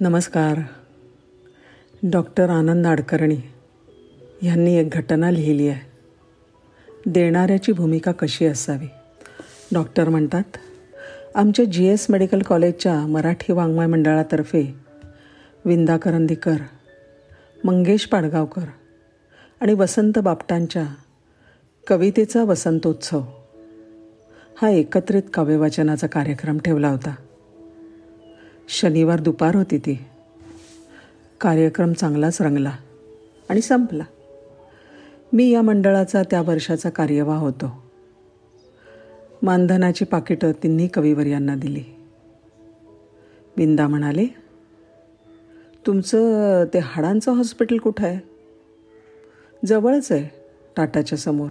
नमस्कार. डॉक्टर आनंद आडकर्णी ह्यांनी एक घटना लिहिली आहे. देणाऱ्याची भूमिका कशी असावी? डॉक्टर म्हणतात आमच्या जी एस मेडिकल कॉलेजच्या मराठी वाङ्मय मंडळातर्फे विंदा करंदीकर मंगेश पाडगावकर आणि वसंत बापटांच्या कवितेचा वसंतोत्सव हा एकत्रित काव्यवाचनाचा कार्यक्रम ठेवला होता. शनिवार दुपार होती ती. कार्यक्रम चांगलाच रंगला आणि संपला. मी या मंडळाचा त्या वर्षाचा कार्यवाह होतो. मानधनाची पाकिटं तिन्ही कविवर यांना दिली. बिंदा म्हणाले तुमचं ते हाडांचं हॉस्पिटल कुठं आहे? जवळच आहे टाटाच्या समोर.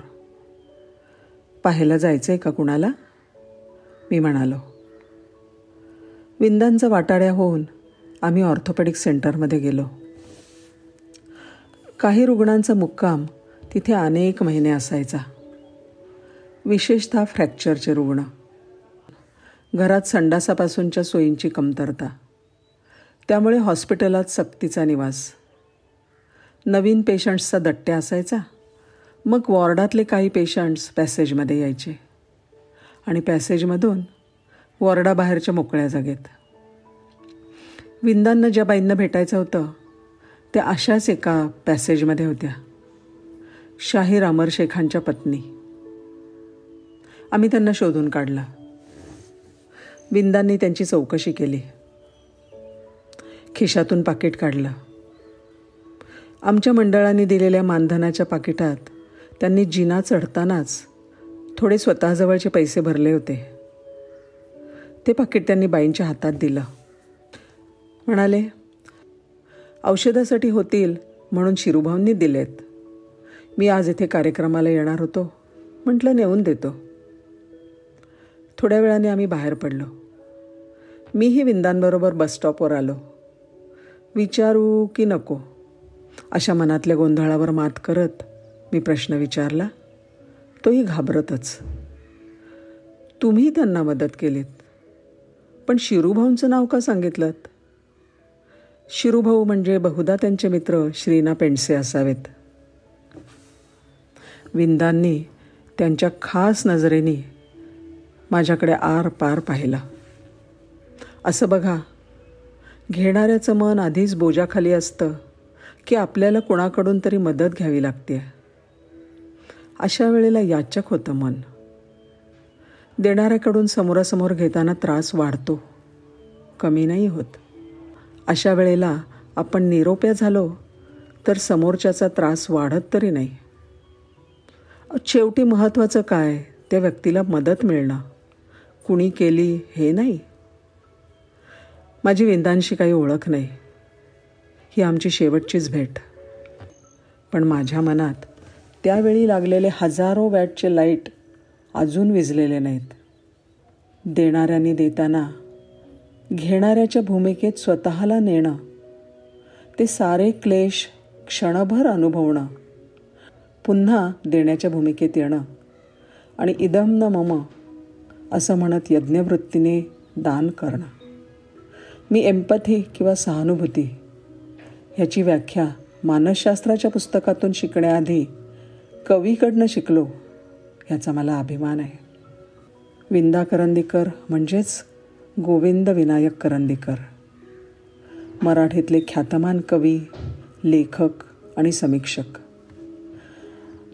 पाहायला जायचं आहे का कुणाला? मी म्हणालो. विंदांचा वाटाड्या होऊन आम्ही ऑर्थोपेडिक सेंटरमध्ये गेलो. काही रुग्णांचा मुक्काम तिथे अनेक महिने असायचा. विशेषतः फ्रॅक्चरचे रुग्ण. घरात संडासापासूनच्या सोयींची कमतरता. त्यामुळे हॉस्पिटलात सक्तीचा निवास. नवीन पेशंट्सचा दट्ट्या असायचा. मग वॉर्डातले काही पेशंट्स पॅसेजमध्ये यायचे. आणि पॅसेजमधून वॉर्डाबाहेरच्या मोकळ्या जागेत. विंदांना ज्या बाईंना भेटायचं होतं त्या अशाच एका पॅसेजमध्ये होत्या. शाहीर अमर शेखांच्या पत्नी. आम्ही त्यांना शोधून काढला. विंदांनी त्यांची चौकशी केली. खिशातून पाकिट काढलं. आमच्या मंडळाने दिलेल्या मानधनाच्या पाकिटात त्यांनी जिना चढतानाच थोडे स्वतःजवळचे पैसे भरले होते. ते पाकिट त्यांनी बाईंच्या हातात दिलं. म्हणाले औषधासाठी होतील म्हणून शिरूभाऊंनी दिलेत. मी आज इथे कार्यक्रमाला येणार होतो. म्हटलं नेऊन देतो. थोड्या वेळाने आम्ही बाहेर पडलो. मीही विंदांबरोबर बसस्टॉपवर आलो. विचारू की नको? अशा मनातल्या गोंधळावर मात करत मी प्रश्न विचारला. तोही घाबरतच. तुम्ही त्यांना मदत केलीत? पण शिरूभाऊंचं नाव का सांगितलं? शिरूभाऊ म्हणजे बहुधा त्यांचे मित्र श्रीना पेंडसे असावेत. विंदांनी त्यांच्या खास नजरेने माझ्याकडे आर पार पाहिला. असं बघा घेणाऱ्याचं मन आधीच बोजाखाली असतं की आपल्याला कोणाकडून तरी मदत घ्यावी लागते अशा वेळेला याचक होतं मन. देणाऱ्याकडून समोरासमोर घेताना त्रास वाढतो. कमी नाही होत. अशा वेळेला आपण निरोप्या झालो तर समोरच्याचा त्रास वाढत तरी नाही. शेवटी महत्त्वाचं काय? त्या व्यक्तीला मदत मिळणं. कुणी केली हे नाही. माझी विंदांशी काही ओळख नाही. ही आमची शेवटचीच भेट. पण माझ्या मनात त्यावेळी लागलेले हजारो वॅटचे लाइट अजून विजलेले नाहीत. देणाऱ्याने देताना घेणाऱ्याच्या भूमिकेत स्वतःला नेणं ते सारे क्लेश क्षणभर अनुभवणं पुन्हा देण्याच्या भूमिकेत येणं आणि इदम न मम असं म्हणत यज्ञवृत्तीने दान करणं. मी एम्पथी किंवा सहानुभूती ह्याची व्याख्या मानसशास्त्राच्या पुस्तकातून शिकण्याआधी कवीकडनं शिकलो. याचा मला अभिमान आहे. विंदा करंदीकर म्हणजेच गोविंद विनायक करंदीकर. मराठीतले ख्यातमान कवी लेखक आणि समीक्षक.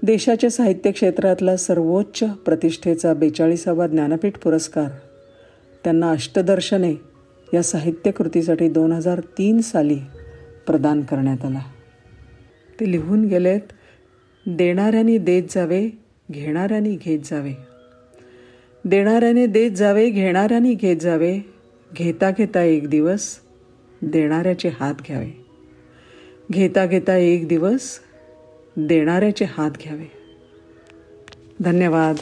देशाच्या साहित्य क्षेत्रातला सर्वोच्च प्रतिष्ठेचा बेचाळीसावा ज्ञानपीठ पुरस्कार त्यांना अष्टदर्शने या साहित्यकृतीसाठी दोन हजार तीन साली प्रदान करण्यात आला. ते लिहून गेलेत देणाऱ्यांनी देत जावे घेणाऱ्याने घेत जावे. देणाऱ्याने देत जावे घेणाऱ्याने घेत जावे. घेता घेता एक दिवस देणाऱ्याचे हात घ्यावे. घेता घेता एक दिवस देणाऱ्याचे हात घ्यावे. धन्यवाद.